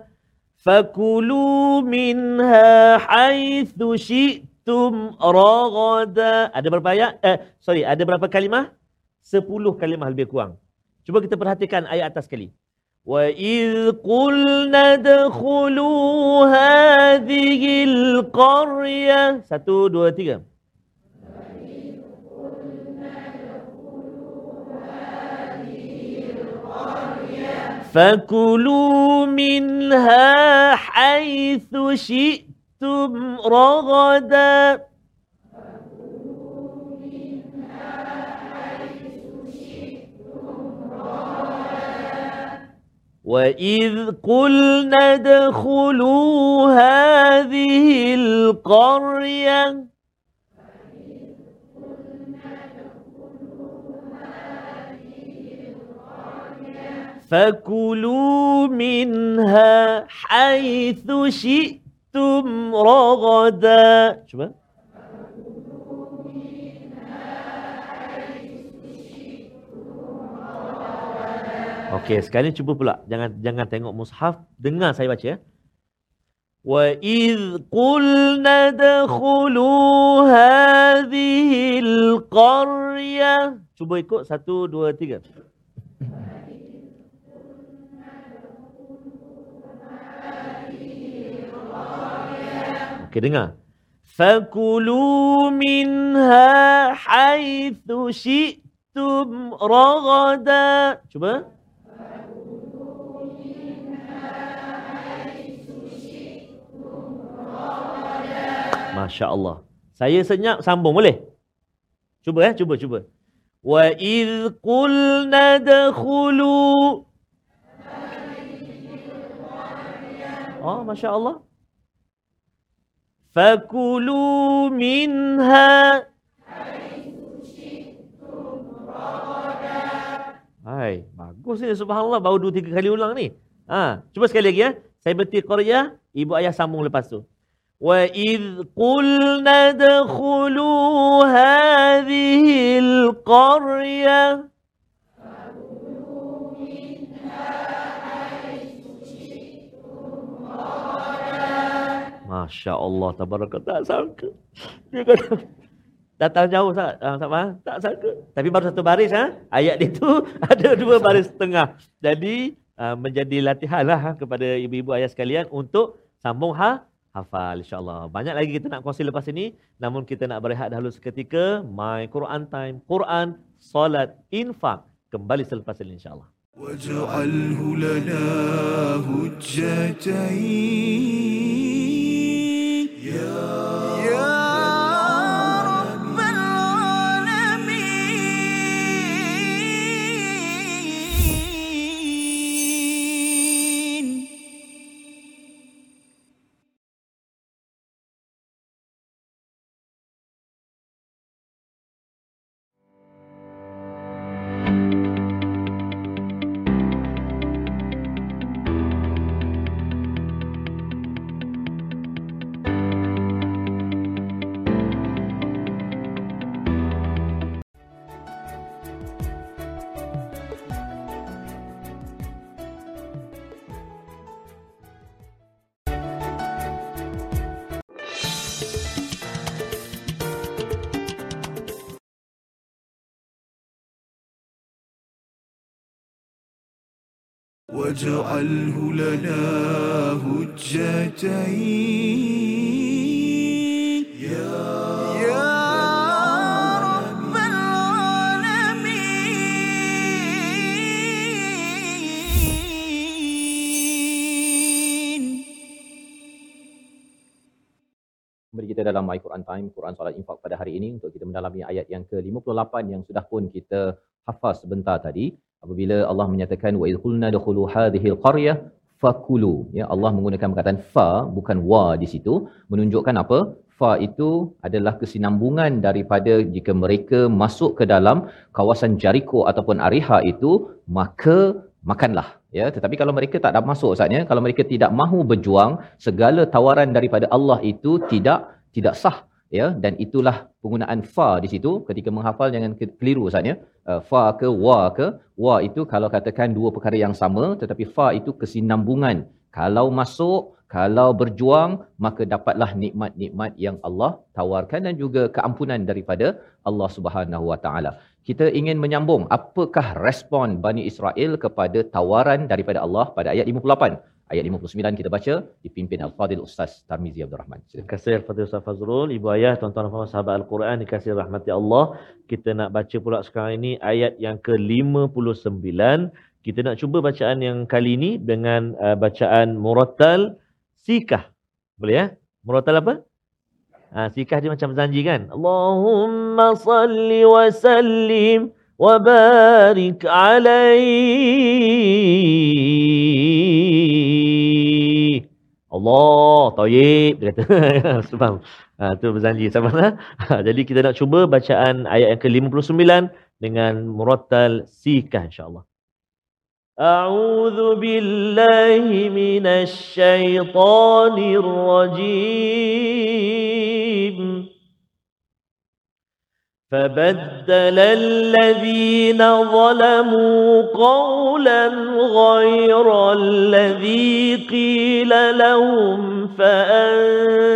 fakulu minha haitsu syi'tum ragada. Ada berapa ayat? Eh, sorry, ada berapa kalimah? Sepuluh kalimah lebih kurang. Cuba kita perhatikan ayat atas sekali. وَإِذْ قُلْنَا ادخلوا هَذِهِ الْقَرْيَةِ Satu, دو تيجا فَكُلُوا مِنْهَا حَيْثُ شِئْتُمْ رَغَدًا وإذ قلنا ادخلوا هذه القرية فكلوا منها حيث شئتم رغدا شوف Okey, sekali cuba pula. Jangan jangan tengok mushaf, dengar saya baca ya. Wa idh qulna dakhulu hadhil qaryah. Cuba ikut satu, dua, tiga. Okey, dengar. Fakulu minha haitsu syi'tum ragada. Cuba. Masya Allah. Saya senyap sambung boleh? Cuba eh, cuba cuba. Wa idh qulna dakhulu Oh, Masya Allah. Fakulu minha Hai, bagus ni subhanallah baru dua tiga kali ulang ni. Ha, cuba sekali lagi ya. Saya berhenti Korea, ibu ayah sambung lepas tu. Idh qulna dakhulu hadhil qaryah Masya Allah, tabaraka tak sangka. Dia kata, datang jauh tak, uh, tak? Tak sangka. Tapi baru satu baris, ha? ayat dia tu ada dua baris setengah. Jadi, uh, menjadi latihan lah ha, kepada ibu-ibu ayah sekalian untuk sambung ha, hafal insyaAllah. Banyak lagi kita nak kongsi lepas ini. Namun kita nak berehat dahulu seketika. My Quran Time, Quran, Salat, Infak. Kembali selepas ini insyaAllah. واجعله لنا هجتين يا يا واجعله لنا هجتين يا يا رب العالمين Kembali kita dalam My Quran Time, Quran Salat Infak pada hari ini untuk kita mendalami ayat yang ke-58 yang sudah pun kita hafaz sebentar tadi. Apabila Allah menyatakan wa idhulna dukhulu hadhil qaryah fakulu. Ya Allah menggunakan perkataan fa bukan wa di situ menunjukkan apa? Fa itu adalah kesinambungan daripada jika mereka masuk ke dalam kawasan Jericho ataupun Ariha itu maka makanlah ya tetapi kalau mereka tak dapat masuk saatnya kalau mereka tidak mahu berjuang segala tawaran daripada Allah itu tidak tidak sah ya dan itulah penggunaan fa di situ. Ketika menghafal jangan ke- keliru saatnya uh, fa ke wa ke. Wa itu kalau katakan dua perkara yang sama tetapi fa itu kesinambungan. Kalau masuk kalau berjuang maka dapatlah nikmat-nikmat yang Allah tawarkan dan juga keampunan daripada Allah Subhanahu Wa Taala. Kita ingin menyambung apakah respon Bani Israel kepada tawaran daripada Allah pada ayat 58. Ayat 59 kita baca dipimpin Al-Fadil Ustaz Tarmizi Abdul Rahman. Terima kasih Al-Fatih Ustaz Fazrul, Ibu Ayah, tuan-tuan dan sahabat Al-Quran dikasihi rahmati Allah. Kita nak baca pula sekarang ini ayat yang ke-59. Kita nak cuba bacaan yang kali ini dengan uh, bacaan murattal sikah. Boleh ya? Murattal apa? Ha, sikah dia macam zanji kan? Allahumma salli wa sallim wa barik alaihi. Allah Taib dia kata. Sebab ha, tu berzanji. Sama ha? ha, jadi kita nak cuba bacaan ayat yang ke-59 dengan murattal sikah insyaallah. أعوذ billahi من الشيطان rajim. فبدل الذين ظلموا قولا غير الذي قيل لهم فأنزلنا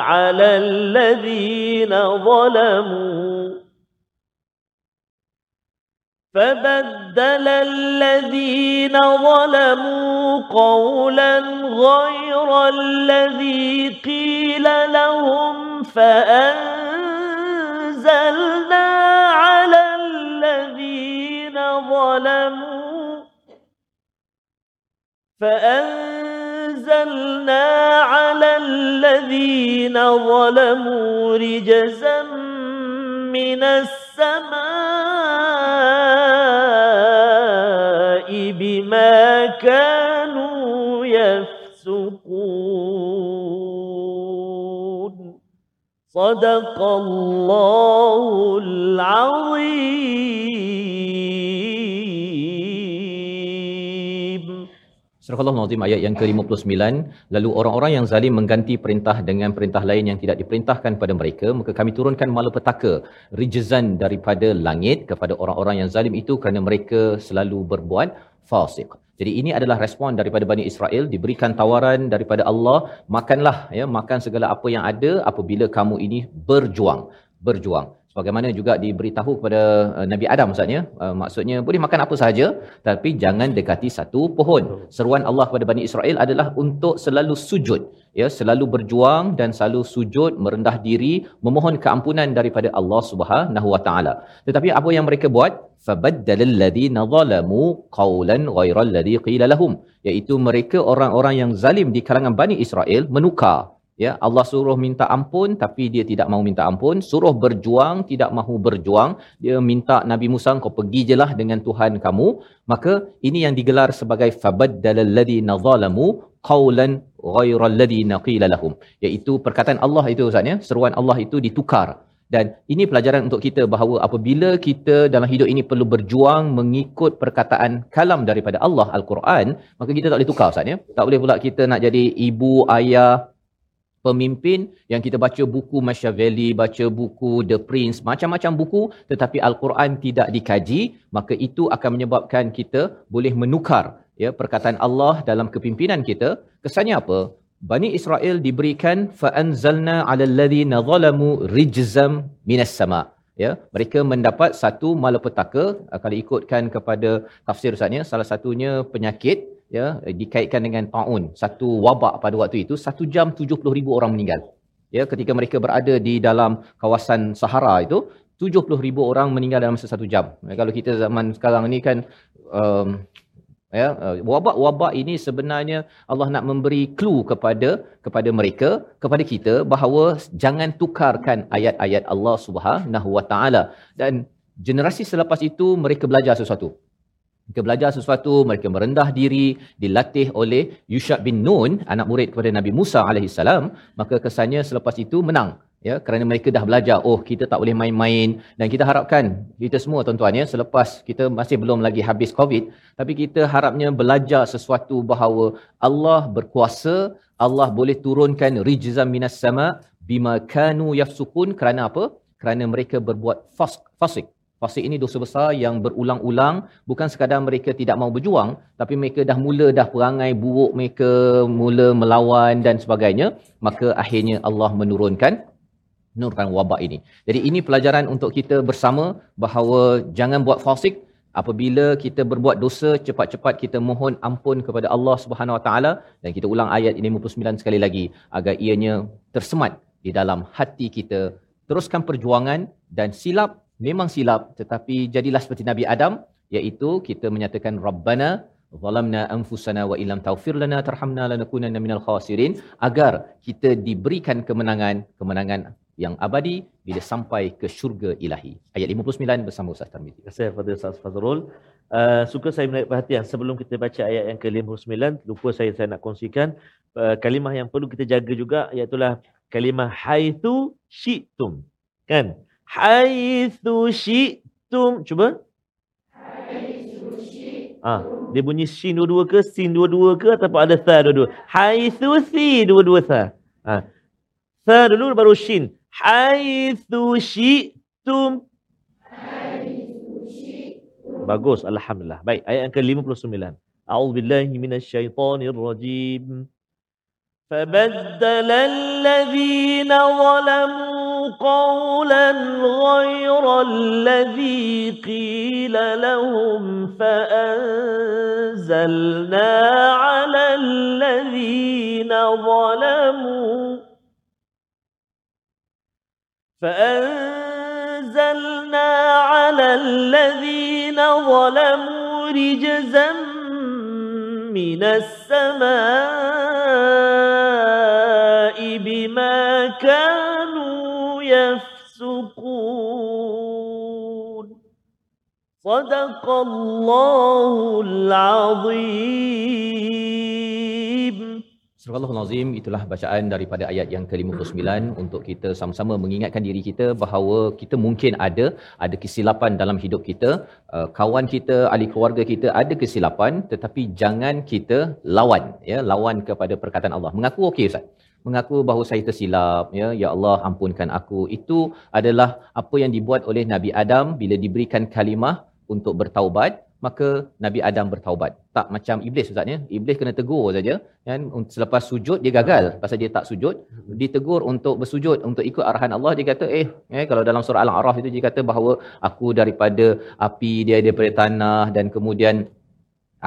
على الذين ظلموا. فبدل الذين ظلموا قولا غير الذي قيل لهم فأنزلنا على الذين ظلموا فأنزلنا على الذين ظلموا رجزا من السماء بما كانوا يفسقون. صدق الله Surah Al-Azim ayat yang ke-59 lalu orang-orang yang zalim mengganti perintah dengan perintah lain yang tidak diperintahkan pada mereka maka kami turunkan malapetaka rijzan daripada langit kepada orang-orang yang zalim itu kerana mereka selalu berbuat fasik. Jadi ini adalah respon daripada Bani Israel diberikan tawaran daripada Allah makanlah ya makan segala apa yang ada apabila kamu ini berjuang berjuang sebagaimana juga diberitahu kepada uh, Nabi Adam maksudnya uh, maksudnya boleh makan apa sahaja tapi jangan dekati satu pohon. Seruan Allah kepada Bani Israel adalah untuk selalu sujud ya? Selalu berjuang dan selalu sujud merendah diri memohon keampunan daripada Allah Subhanahu wa taala. Tetapi apa yang mereka buat? Fabaddalal ladina zalamu qawlan ghairal ladhi qila lahum. Iaitu mereka orang-orang yang zalim di kalangan Bani Israel menukar ya Allah suruh minta ampun tapi dia tidak mahu minta ampun. Suruh berjuang tidak mahu berjuang. Dia minta Nabi Musa kau pergi jelah dengan Tuhan kamu. Maka ini yang digelar sebagai fabaddalal ladina zalamu qawlan ghairal ladina qila lahum. Iaitu perkataan Allah itu ustaz ya. Seruan Allah itu ditukar. Dan ini pelajaran untuk kita bahawa apabila kita dalam hidup ini perlu berjuang mengikut perkataan kalam daripada Allah Al-Quran maka kita tak boleh tukar ustaz ya. Tak boleh pula kita nak jadi ibu ayah pemimpin yang kita baca buku Machiavelli, baca buku The Prince, macam-macam buku tetapi Al-Quran tidak dikaji, maka itu akan menyebabkan kita boleh menukar ya perkataan Allah dalam kepimpinan kita. Kesannya apa? Bani Israel diberikan fa anzalna 'alal ladzina zalamu rijzam minas sama. ya mereka mendapat satu malapetaka uh, kalau ikutkan kepada tafsir ustaznya salah satunya penyakit ya eh, dikaitkan dengan taun. Satu wabak pada waktu itu satu jam 70,000 orang meninggal. Ya ketika mereka berada di dalam kawasan Sahara itu 70,000 orang meninggal dalam masa satu jam. Ya, kalau kita zaman sekarang ni kan um, ya uh, wabak-wabak ini sebenarnya Allah nak memberi clue kepada kepada mereka kepada kita bahawa jangan tukarkan ayat-ayat Allah Subhanahu Wa Taala. Dan generasi selepas itu mereka belajar sesuatu mereka belajar sesuatu, mereka merendah diri, dilatih oleh Yusha bin Nun, anak murid kepada Nabi Musa alaihissalam, maka kesannya selepas itu menang. Ya, kerana mereka dah belajar, oh kita tak boleh main-main dan kita harapkan kita semua tuan-tuan ya, selepas kita masih belum lagi habis COVID, tapi kita harapnya belajar sesuatu bahawa Allah berkuasa, Allah boleh turunkan rijzam minas sama bima kanu yafsukun kerana apa? Kerana mereka berbuat fasik Fasik ini dosa besar yang berulang-ulang. Bukan sekadar mereka tidak mau berjuang tapi mereka dah mula dah perangai buruk mereka mula melawan dan sebagainya maka akhirnya Allah menurunkan menurunkan wabak ini. Jadi ini pelajaran untuk kita bersama bahawa jangan buat fasik. Apabila kita berbuat dosa cepat-cepat kita mohon ampun kepada Allah Subhanahu Wa Taala. Dan kita ulang ayat ini 59 sekali lagi agar ianya tersemat di dalam hati kita. Teruskan perjuangan dan silap memang silap tetapi jadilah seperti Nabi Adam iaitu kita menyatakan rabbana zalamna anfusana wa illam taghfir lana tarhamna lanakunanna minal khasirin agar kita diberikan kemenangan kemenangan yang abadi bila sampai ke syurga ilahi. Ayat 59 bersama Ustaz Tarmizi. Terima kasih kepada Ustaz Fazrul. Uh, suka saya menarik perhatian sebelum kita baca ayat yang ke-59, lupa saya saya nak kongsikan uh, kalimah yang perlu kita jaga juga iaitu kalimah haitsu syi'tum. Kan? Haitsu syi'tum. Cuba. Ah, dia bunyi shin dua-dua ke, sin dua-dua ke ataupun ada tha dua-dua. Haitsu si dua-dua tha. Ah. Tha dulu baru shin. Haitsu syi'tum. Bagus, alhamdulillah. Baik, ayat yang ke-59. A'udzubillahi minasyaitonirrajim. فبدل الذين ظلموا قولا غير الذي قيل لهم فأنزلنا على الذين ظلموا فأنزلنا على الذين ظلموا رجزا من السماء بما كانوا يفسقون صدق الله العظيم Surah Al-Azim itulah bacaan daripada ayat yang ke-59 untuk kita sama-sama mengingatkan diri kita bahawa kita mungkin ada ada kesilapan dalam hidup kita, uh, kawan kita, ahli keluarga kita ada kesilapan tetapi jangan kita lawan ya, lawan kepada perkataan Allah. Mengaku okey Ustaz. Mengaku bahawa saya tersilap ya, ya Allah ampunkan aku. Itu adalah apa yang dibuat oleh Nabi Adam bila diberikan kalimah untuk bertaubat maka Nabi Adam bertaubat. Tak macam iblis ustaz ya. Iblis kena tegur saja kan selepas sujud dia gagal pasal dia tak sujud. Ditegur untuk bersujud untuk ikut arahan Allah dia kata eh, eh kalau dalam surah Al-A'raf itu dia kata bahawa aku daripada api dia daripada tanah dan kemudian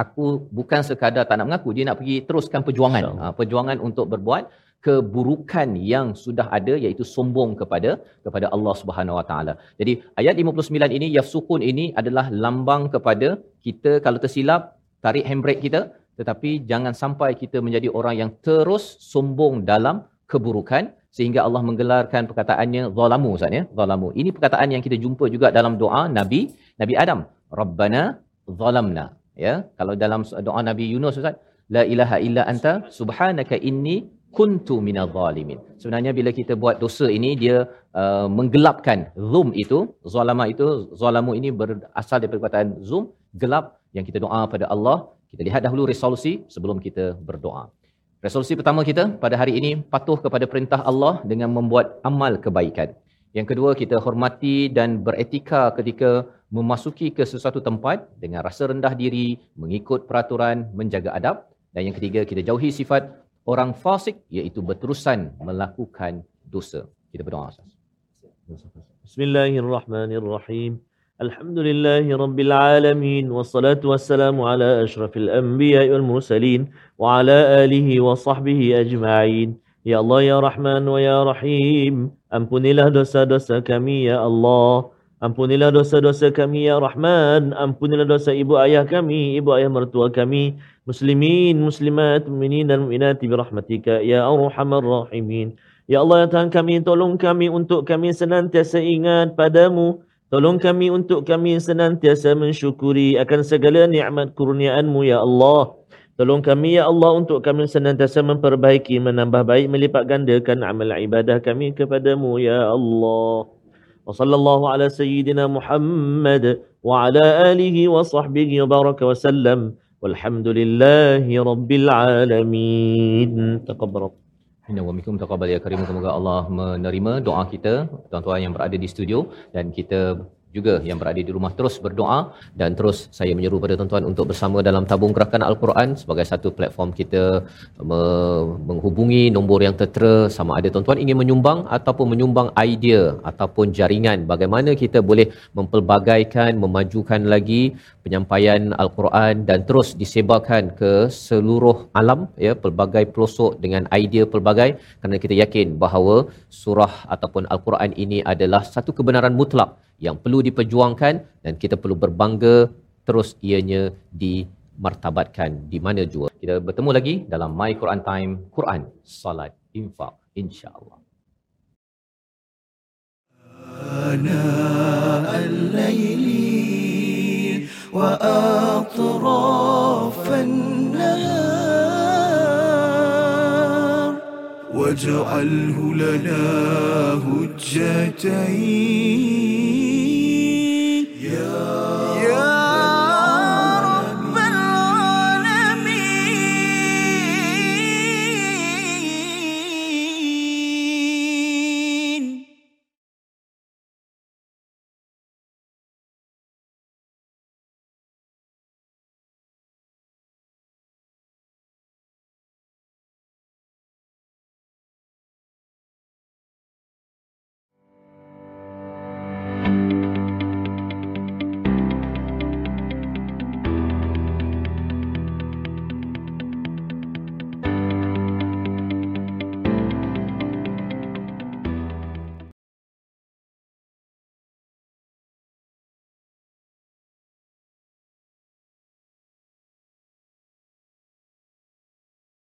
aku bukan sekadar tak nak mengaku dia nak pergi teruskan perjuangan. Ha, perjuangan untuk berbuat keburukan yang sudah ada iaitu sombong kepada kepada Allah Subhanahu Wa Taala. Jadi ayat 59 ini yafsukun ini adalah lambang kepada kita kalau tersilap tarik handbrake kita tetapi jangan sampai kita menjadi orang yang terus sombong dalam keburukan sehingga Allah menggelarkan perkataannya zalamu Ustaz ya zalamu. Ini perkataan yang kita jumpa juga dalam doa Nabi Nabi Adam. Rabbana zalamna ya. Kalau dalam doa Nabi Yunus Ustaz la ilaha illa anta subhanaka inni kuntu minadh zalimin. Sebenarnya bila kita buat dosa ini dia uh, menggelapkan zum itu, zalama itu, zalamu ini berasal daripada perkataan zum, gelap yang kita doa pada Allah. Kita lihat dahulu resolusi sebelum kita berdoa. Resolusi pertama kita pada hari ini patuh kepada perintah Allah dengan membuat amal kebaikan. Yang kedua kita hormati dan beretika ketika memasuki ke sesuatu tempat dengan rasa rendah diri, mengikut peraturan, menjaga adab. Dan yang ketiga kita jauhi sifat orang fasik iaitu berterusan melakukan dosa. Kita berdoa. Bismillahirrahmanirrahim. Alhamdulillahi Rabbil alamin wassalatu wassalamu ala ashrafil anbiya wal mursalin wa ala alihi wa sahbihi ajma'in. Ya Allah ya Rahman wa ya Rahim, ampunilah dosa-dosa kami ya Allah. Ampunilah dosa-dosa kami ya Rahman, ampunilah dosa ibu ayah kami, ibu ayah mertua kami. Muslimin, muslimat, mu'minin dan mu'minati Birahmatika ya Arhamar Rahimin Ya Allah ya Tuhan kami Tolong kami untuk kami senantiasa ingat padamu Tolong kami untuk kami senantiasa mensyukuri Akan segala ni'mat kurniaanmu ya Allah Tolong kami ya Allah untuk kami senantiasa memperbaiki, menambah baik, melipat gandakan amal ibadah kami kepadamu ya Allah. Wa sallallahu ala sayyidina Muhammad wa ala alihi wa sahbihi wa baraka wa sallam. Walhamdulillahi rabbil alamin. Taqabbal. Inna wa mikum taqabbal ya karim. Semoga Allah menerima doa kita, tuan-tuan yang berada di studio dan kita juga yang berada di rumah terus berdoa dan terus saya menyeru pada tuan-tuan untuk bersama dalam tabung gerakan Al-Quran sebagai satu platform kita menghubungi nombor yang tertera sama ada tuan-tuan ingin menyumbang ataupun menyumbang idea ataupun jaringan bagaimana kita boleh mempelbagaikan memajukan lagi penyampaian Al-Quran dan terus disebarkan ke seluruh alam ya pelbagai pelosok dengan idea pelbagai kerana kita yakin bahawa surah ataupun Al-Quran ini adalah satu kebenaran mutlak yang perlu diperjuangkan dan kita perlu berbangga terus ianya dimartabatkan di mana jua. Kita bertemu lagi dalam My Quran Time, Quran, Salat, Infak, insya-Allah. آناء الليل وأطراف النهار واجعله لنا هجتين